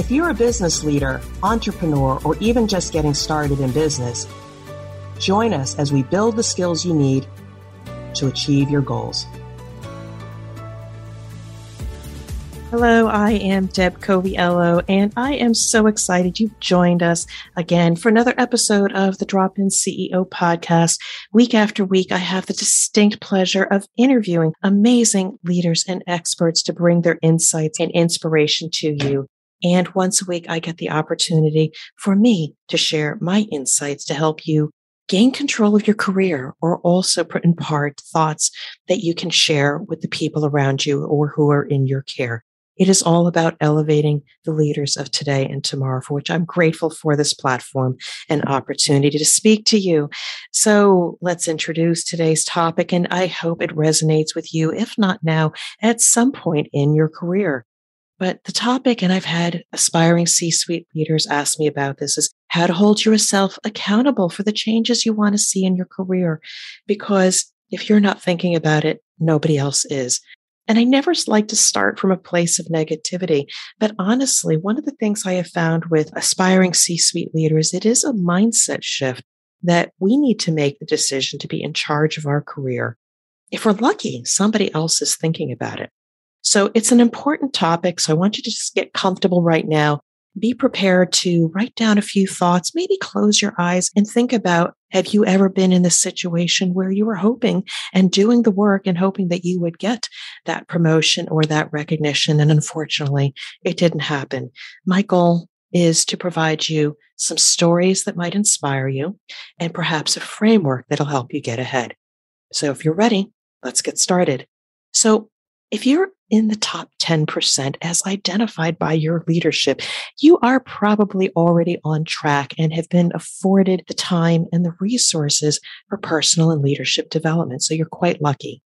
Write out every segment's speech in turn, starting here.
If you're a business leader, entrepreneur, or even just getting started in business, join us as we build the skills you need to achieve your goals. Hello, I am Deb Coviello, and I am so excited you've joined us again for another episode of the Drop In CEO podcast. Week after week, I have the distinct pleasure of interviewing amazing leaders and experts to bring their insights and inspiration to you. And once a week, I get the opportunity for me to share my insights to help you gain control of your career or also impart thoughts that you can share with the people around you or who are in your care. It is all about elevating the leaders of today and tomorrow, for which I'm grateful for this platform and opportunity to speak to you. So let's introduce today's topic, and I hope it resonates with you, if not now, at some point in your career. But the topic, and I've had aspiring C suite leaders ask me about this, is how to hold yourself accountable for the changes you want to see in your career. Because if you're not thinking about it, nobody else is. And I never like to start from a place of negativity. But honestly, one of the things I have found with aspiring C suite leaders, it is a mindset shift that we need to make the decision to be in charge of our career. If we're lucky, somebody else is thinking about it. So it's an important topic. So I want you to just get comfortable right now be prepared to write down a few thoughts, maybe close your eyes and think about have you ever been in the situation where you were hoping and doing the work and hoping that you would get that promotion or that recognition? And unfortunately, it didn't happen. My goal is to provide you some stories that might inspire you and perhaps a framework that'll help you get ahead. So if you're ready, let's get started. So if you're in the top 10% as identified by your leadership, you are probably already on track and have been afforded the time and the resources for personal and leadership development. So you're quite lucky.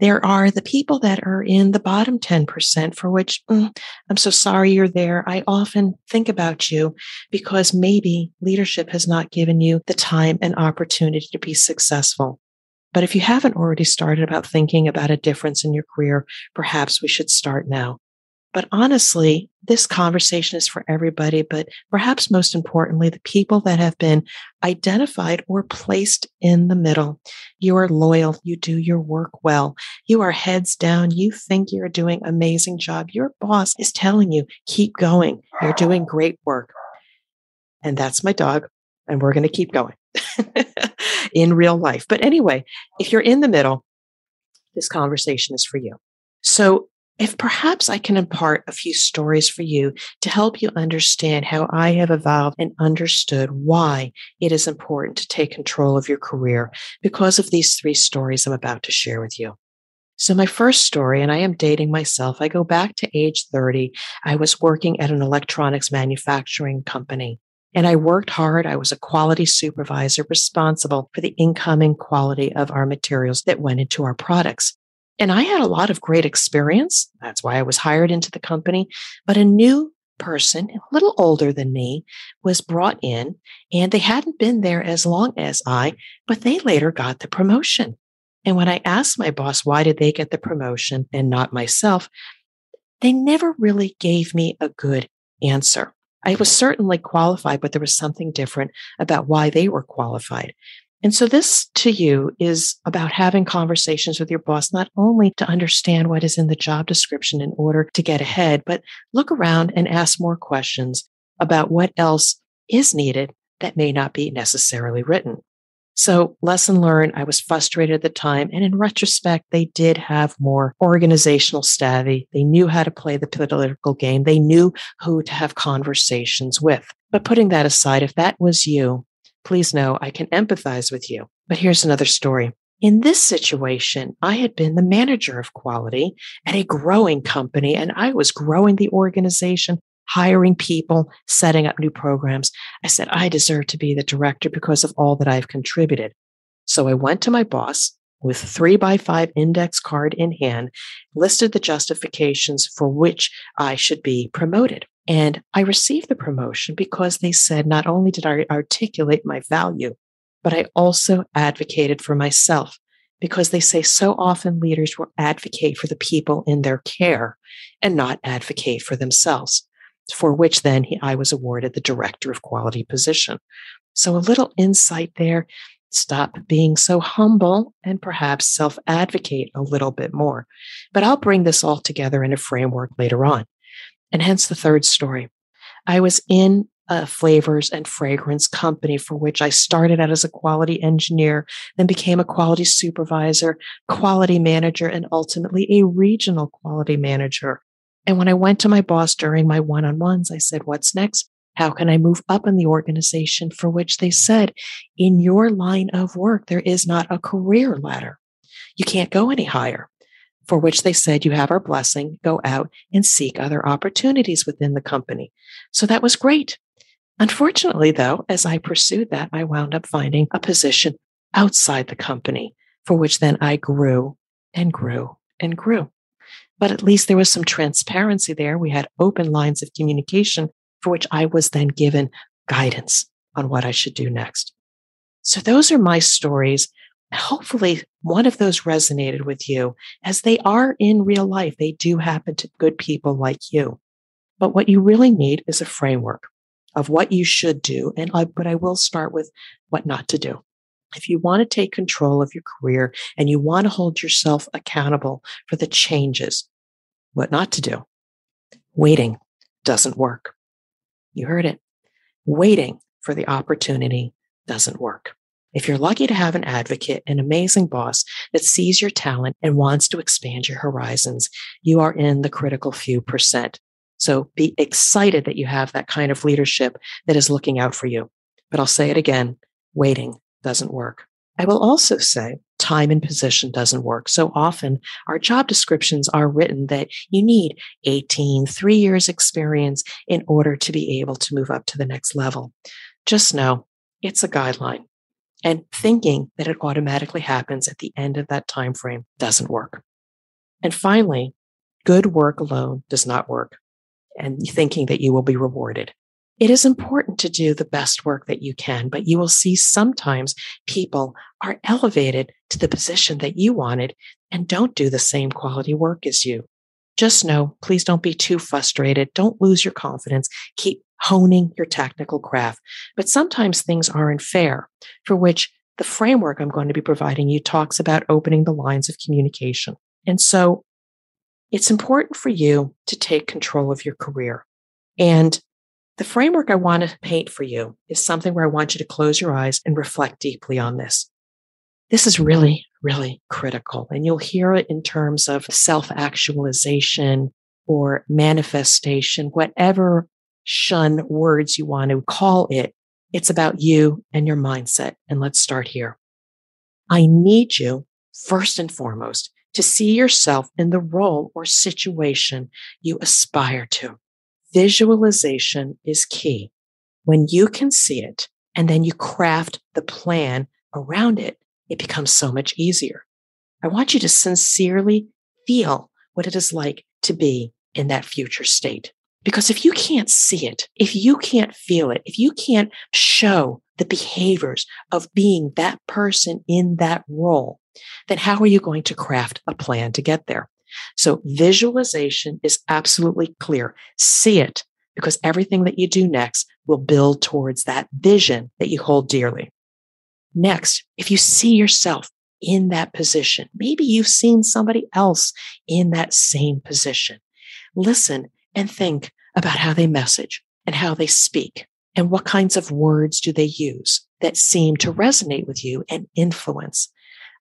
There are the people that are in the bottom 10% for which mm, I'm so sorry you're there. I often think about you because maybe leadership has not given you the time and opportunity to be successful. But if you haven't already started about thinking about a difference in your career, perhaps we should start now. But honestly, this conversation is for everybody, but perhaps most importantly, the people that have been identified or placed in the middle. You are loyal. You do your work well. You are heads down. You think you're doing amazing job. Your boss is telling you, keep going. You're doing great work. And that's my dog. And we're going to keep going. in real life. But anyway, if you're in the middle, this conversation is for you. So if perhaps I can impart a few stories for you to help you understand how I have evolved and understood why it is important to take control of your career because of these three stories I'm about to share with you. So my first story, and I am dating myself, I go back to age 30. I was working at an electronics manufacturing company. And I worked hard. I was a quality supervisor responsible for the incoming quality of our materials that went into our products. And I had a lot of great experience. That's why I was hired into the company. But a new person, a little older than me, was brought in and they hadn't been there as long as I, but they later got the promotion. And when I asked my boss, why did they get the promotion and not myself? They never really gave me a good answer. I was certainly qualified, but there was something different about why they were qualified. And so this to you is about having conversations with your boss, not only to understand what is in the job description in order to get ahead, but look around and ask more questions about what else is needed that may not be necessarily written. So, lesson learned, I was frustrated at the time. And in retrospect, they did have more organizational savvy. They knew how to play the political game. They knew who to have conversations with. But putting that aside, if that was you, please know I can empathize with you. But here's another story. In this situation, I had been the manager of quality at a growing company and I was growing the organization hiring people, setting up new programs. I said, I deserve to be the director because of all that I've contributed. So I went to my boss with three by five index card in hand, listed the justifications for which I should be promoted. And I received the promotion because they said not only did I articulate my value, but I also advocated for myself because they say so often leaders will advocate for the people in their care and not advocate for themselves, for which then he, I was awarded the director of quality position. So a little insight there. Stop being so humble and perhaps self advocate a little bit more. But I'll bring this all together in a framework later on. And hence the third story. I was in a flavors and fragrance company for which I started out as a quality engineer, then became a quality supervisor, quality manager, and ultimately a regional quality manager. And when I went to my boss during my one on ones, I said, What's next? How can I move up in the organization? For which they said, In your line of work, there is not a career ladder. You can't go any higher for which they said, You have our blessing, go out and seek other opportunities within the company. So that was great. Unfortunately, though, as I pursued that, I wound up finding a position outside the company for which then I grew and grew and grew. But at least there was some transparency there. We had open lines of communication for which I was then given guidance on what I should do next. So those are my stories hopefully one of those resonated with you as they are in real life. They do happen to good people like you. But what you really need is a framework of what you should do. And I, but I will start with what not to do. If you want to take control of your career and you want to hold yourself accountable for the changes, what not to do. Waiting doesn't work. You heard it. Waiting for the opportunity doesn't work. If you're lucky to have an advocate, an amazing boss that sees your talent and wants to expand your horizons, you are in the critical few percent. So be excited that you have that kind of leadership that is looking out for you. But I'll say it again waiting doesn't work. I will also say time and position doesn't work. So often our job descriptions are written that you need 18, three years experience in order to be able to move up to the next level. Just know it's a guideline and thinking that it automatically happens at the end of that time frame doesn't work. And finally, good work alone does not work and thinking that you will be rewarded. It is important to do the best work that you can, but you will see sometimes people are elevated to the position that you wanted and don't do the same quality work as you. Just know, please don't be too frustrated. Don't lose your confidence. Keep honing your technical craft. But sometimes things aren't fair, for which the framework I'm going to be providing you talks about opening the lines of communication. And so it's important for you to take control of your career. And the framework I want to paint for you is something where I want you to close your eyes and reflect deeply on this. This is really, really critical. And you'll hear it in terms of self actualization or manifestation, whatever shun words you want to call it. It's about you and your mindset. And let's start here. I need you first and foremost to see yourself in the role or situation you aspire to. Visualization is key. When you can see it and then you craft the plan around it, it becomes so much easier. I want you to sincerely feel what it is like to be in that future state. Because if you can't see it, if you can't feel it, if you can't show the behaviors of being that person in that role, then how are you going to craft a plan to get there? So visualization is absolutely clear. See it because everything that you do next will build towards that vision that you hold dearly. Next, if you see yourself in that position, maybe you've seen somebody else in that same position. Listen and think about how they message and how they speak and what kinds of words do they use that seem to resonate with you and influence.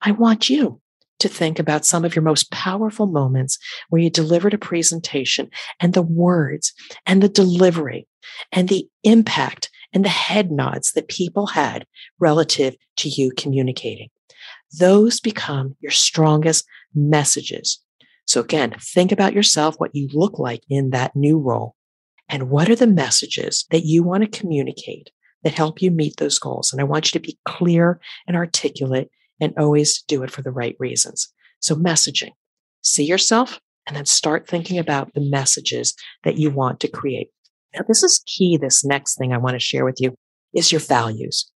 I want you to think about some of your most powerful moments where you delivered a presentation and the words and the delivery and the impact and the head nods that people had relative to you communicating. Those become your strongest messages. So again, think about yourself, what you look like in that new role And what are the messages that you want to communicate that help you meet those goals? And I want you to be clear and articulate and always do it for the right reasons. So messaging, see yourself and then start thinking about the messages that you want to create. Now, this is key. This next thing I want to share with you is your values.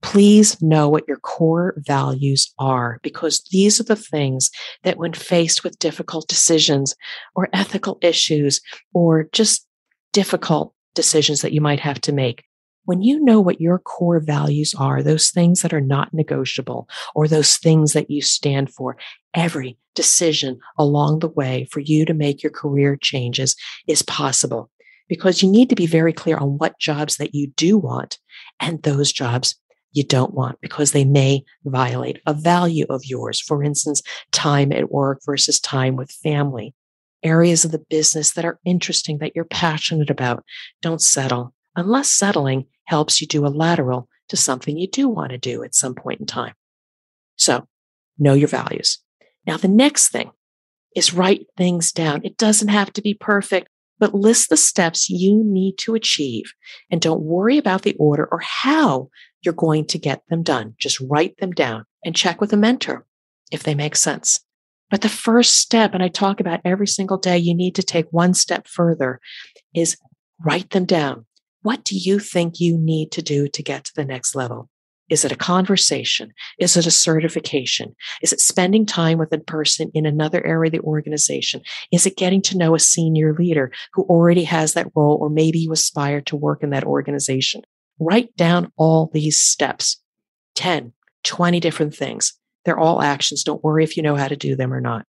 Please know what your core values are because these are the things that when faced with difficult decisions or ethical issues or just difficult decisions that you might have to make, when you know what your core values are, those things that are not negotiable or those things that you stand for, every decision along the way for you to make your career changes is possible because you need to be very clear on what jobs that you do want and those jobs you don't want because they may violate a value of yours. For instance, time at work versus time with family. Areas of the business that are interesting that you're passionate about. Don't settle unless settling helps you do a lateral to something you do want to do at some point in time. So know your values. Now, the next thing is write things down. It doesn't have to be perfect, but list the steps you need to achieve and don't worry about the order or how you're going to get them done. Just write them down and check with a mentor if they make sense. But the first step, and I talk about every single day, you need to take one step further is write them down. What do you think you need to do to get to the next level? Is it a conversation? Is it a certification? Is it spending time with a person in another area of the organization? Is it getting to know a senior leader who already has that role, or maybe you aspire to work in that organization? Write down all these steps 10, 20 different things. They're all actions. Don't worry if you know how to do them or not.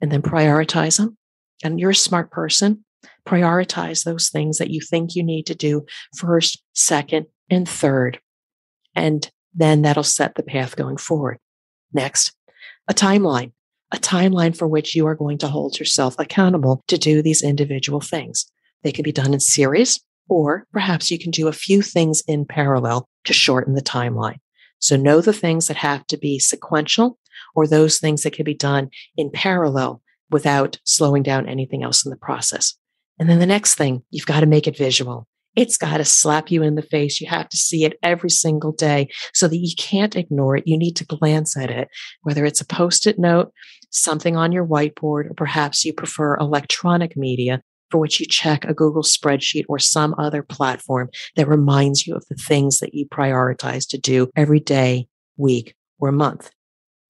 And then prioritize them. And you're a smart person. Prioritize those things that you think you need to do first, second, and third. And then that'll set the path going forward. Next, a timeline, a timeline for which you are going to hold yourself accountable to do these individual things. They can be done in series or perhaps you can do a few things in parallel to shorten the timeline. So know the things that have to be sequential or those things that can be done in parallel without slowing down anything else in the process. And then the next thing, you've got to make it visual. It's got to slap you in the face. You have to see it every single day so that you can't ignore it. You need to glance at it, whether it's a post it note, something on your whiteboard, or perhaps you prefer electronic media for which you check a Google spreadsheet or some other platform that reminds you of the things that you prioritize to do every day, week, or month.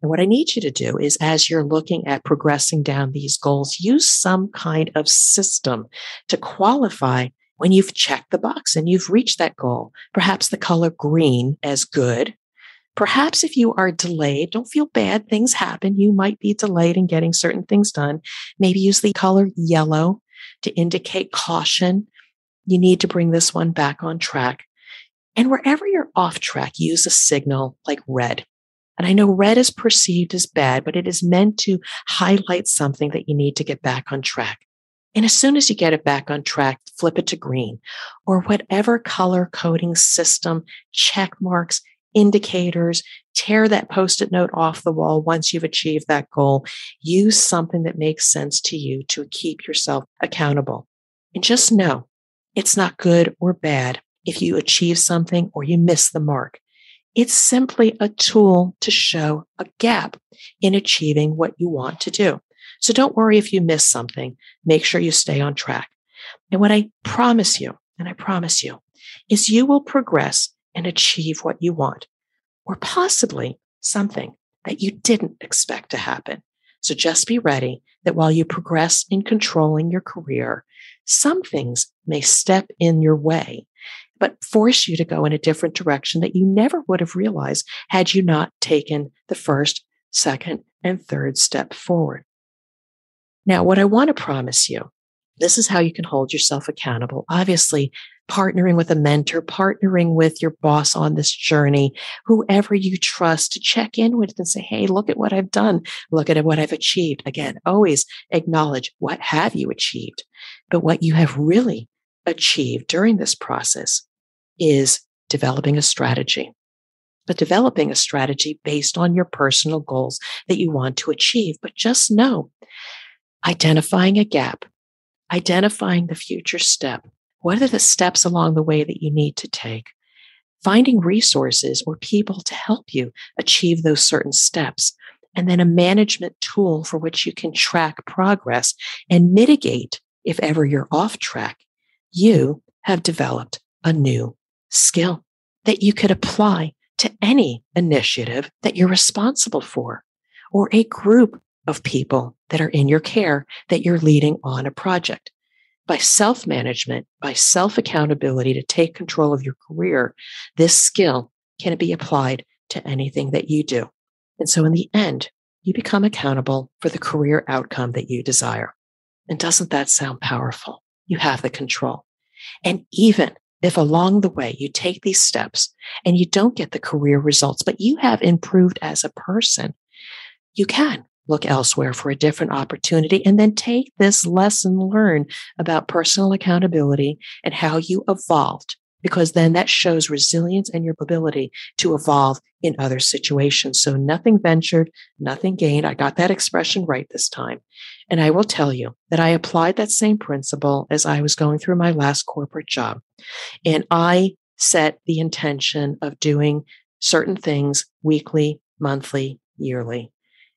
And what I need you to do is as you're looking at progressing down these goals, use some kind of system to qualify when you've checked the box and you've reached that goal. Perhaps the color green as good. Perhaps if you are delayed, don't feel bad. Things happen. You might be delayed in getting certain things done. Maybe use the color yellow to indicate caution. You need to bring this one back on track. And wherever you're off track, use a signal like red. And I know red is perceived as bad, but it is meant to highlight something that you need to get back on track. And as soon as you get it back on track, flip it to green or whatever color coding system, check marks, indicators, tear that post it note off the wall once you've achieved that goal. Use something that makes sense to you to keep yourself accountable. And just know it's not good or bad if you achieve something or you miss the mark. It's simply a tool to show a gap in achieving what you want to do. So don't worry if you miss something. Make sure you stay on track. And what I promise you, and I promise you, is you will progress and achieve what you want, or possibly something that you didn't expect to happen. So just be ready that while you progress in controlling your career, some things may step in your way, but force you to go in a different direction that you never would have realized had you not taken the first, second, and third step forward. Now, what I want to promise you, this is how you can hold yourself accountable. Obviously, partnering with a mentor, partnering with your boss on this journey, whoever you trust to check in with and say, Hey, look at what I've done. Look at what I've achieved. Again, always acknowledge what have you achieved, but what you have really achieved during this process is developing a strategy. But developing a strategy based on your personal goals that you want to achieve. But just know identifying a gap, identifying the future step, What are the steps along the way that you need to take? Finding resources or people to help you achieve those certain steps. And then a management tool for which you can track progress and mitigate if ever you're off track. You have developed a new skill that you could apply to any initiative that you're responsible for or a group of people that are in your care that you're leading on a project. By self management, by self accountability to take control of your career, this skill can be applied to anything that you do. And so in the end, you become accountable for the career outcome that you desire. And doesn't that sound powerful? You have the control. And even if along the way you take these steps and you don't get the career results, but you have improved as a person, you can look elsewhere for a different opportunity and then take this lesson learned about personal accountability and how you evolved because then that shows resilience and your ability to evolve in other situations. So nothing ventured, nothing gained. I got that expression right this time. And I will tell you that I applied that same principle as I was going through my last corporate job. And I set the intention of doing certain things weekly, monthly, yearly.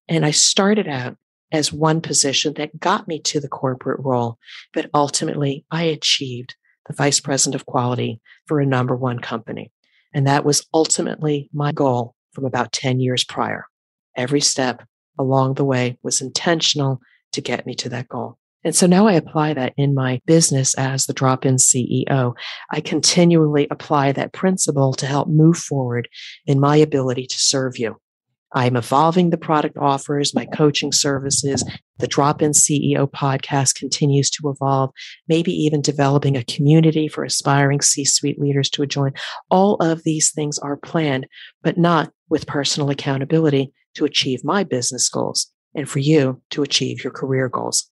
And I started out as one position that got me to the corporate role, but ultimately I achieved the vice president of quality for a number one company. And that was ultimately my goal from about 10 years prior. Every step along the way was intentional to get me to that goal. And so now I apply that in my business as the drop in CEO. I continually apply that principle to help move forward in my ability to serve you. I'm evolving the product offers, my coaching services. The Drop In CEO podcast continues to evolve, maybe even developing a community for aspiring C suite leaders to join. All of these things are planned, but not with personal accountability to achieve my business goals and for you to achieve your career goals.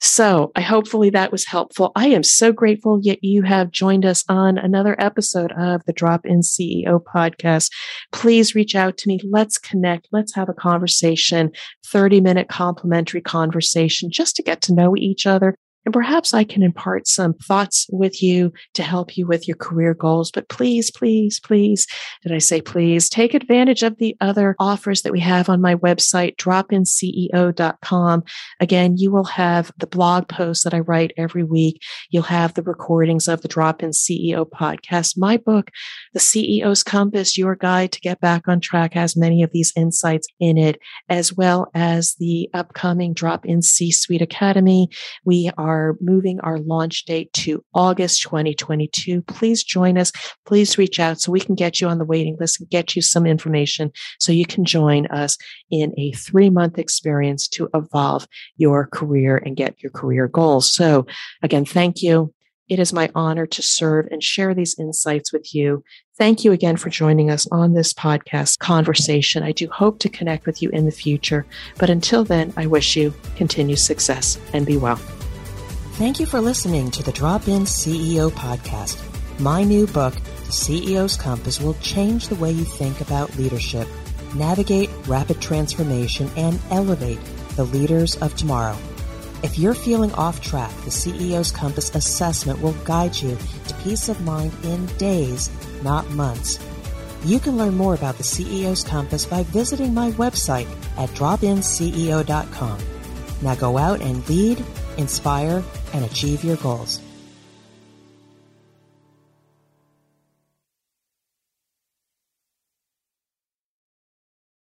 So I hopefully that was helpful. I am so grateful that you have joined us on another episode of the Drop In CEO podcast. Please reach out to me. Let's connect. Let's have a conversation, 30 minute complimentary conversation just to get to know each other and perhaps I can impart some thoughts with you to help you with your career goals. But please, please, please, did I say please take advantage of the other offers that we have on my website, dropinceo.com. Again, you will have the blog posts that I write every week. You'll have the recordings of the Drop In CEO podcast. My book, The CEO's Compass, Your Guide to Get Back on Track, has many of these insights in it, as well as the upcoming Drop In C Suite Academy. We are are moving our launch date to August 2022. Please join us. Please reach out so we can get you on the waiting list and get you some information so you can join us in a three month experience to evolve your career and get your career goals. So again, thank you. It is my honor to serve and share these insights with you. Thank you again for joining us on this podcast conversation. I do hope to connect with you in the future. But until then, I wish you continued success and be well. Thank you for listening to the Drop In CEO podcast. My new book, The CEO's Compass, will change the way you think about leadership, navigate rapid transformation, and elevate the leaders of tomorrow. If you're feeling off track, the CEO's Compass assessment will guide you to peace of mind in days, not months. You can learn more about the CEO's Compass by visiting my website at dropinceo.com. Now go out and lead, inspire, and achieve your goals.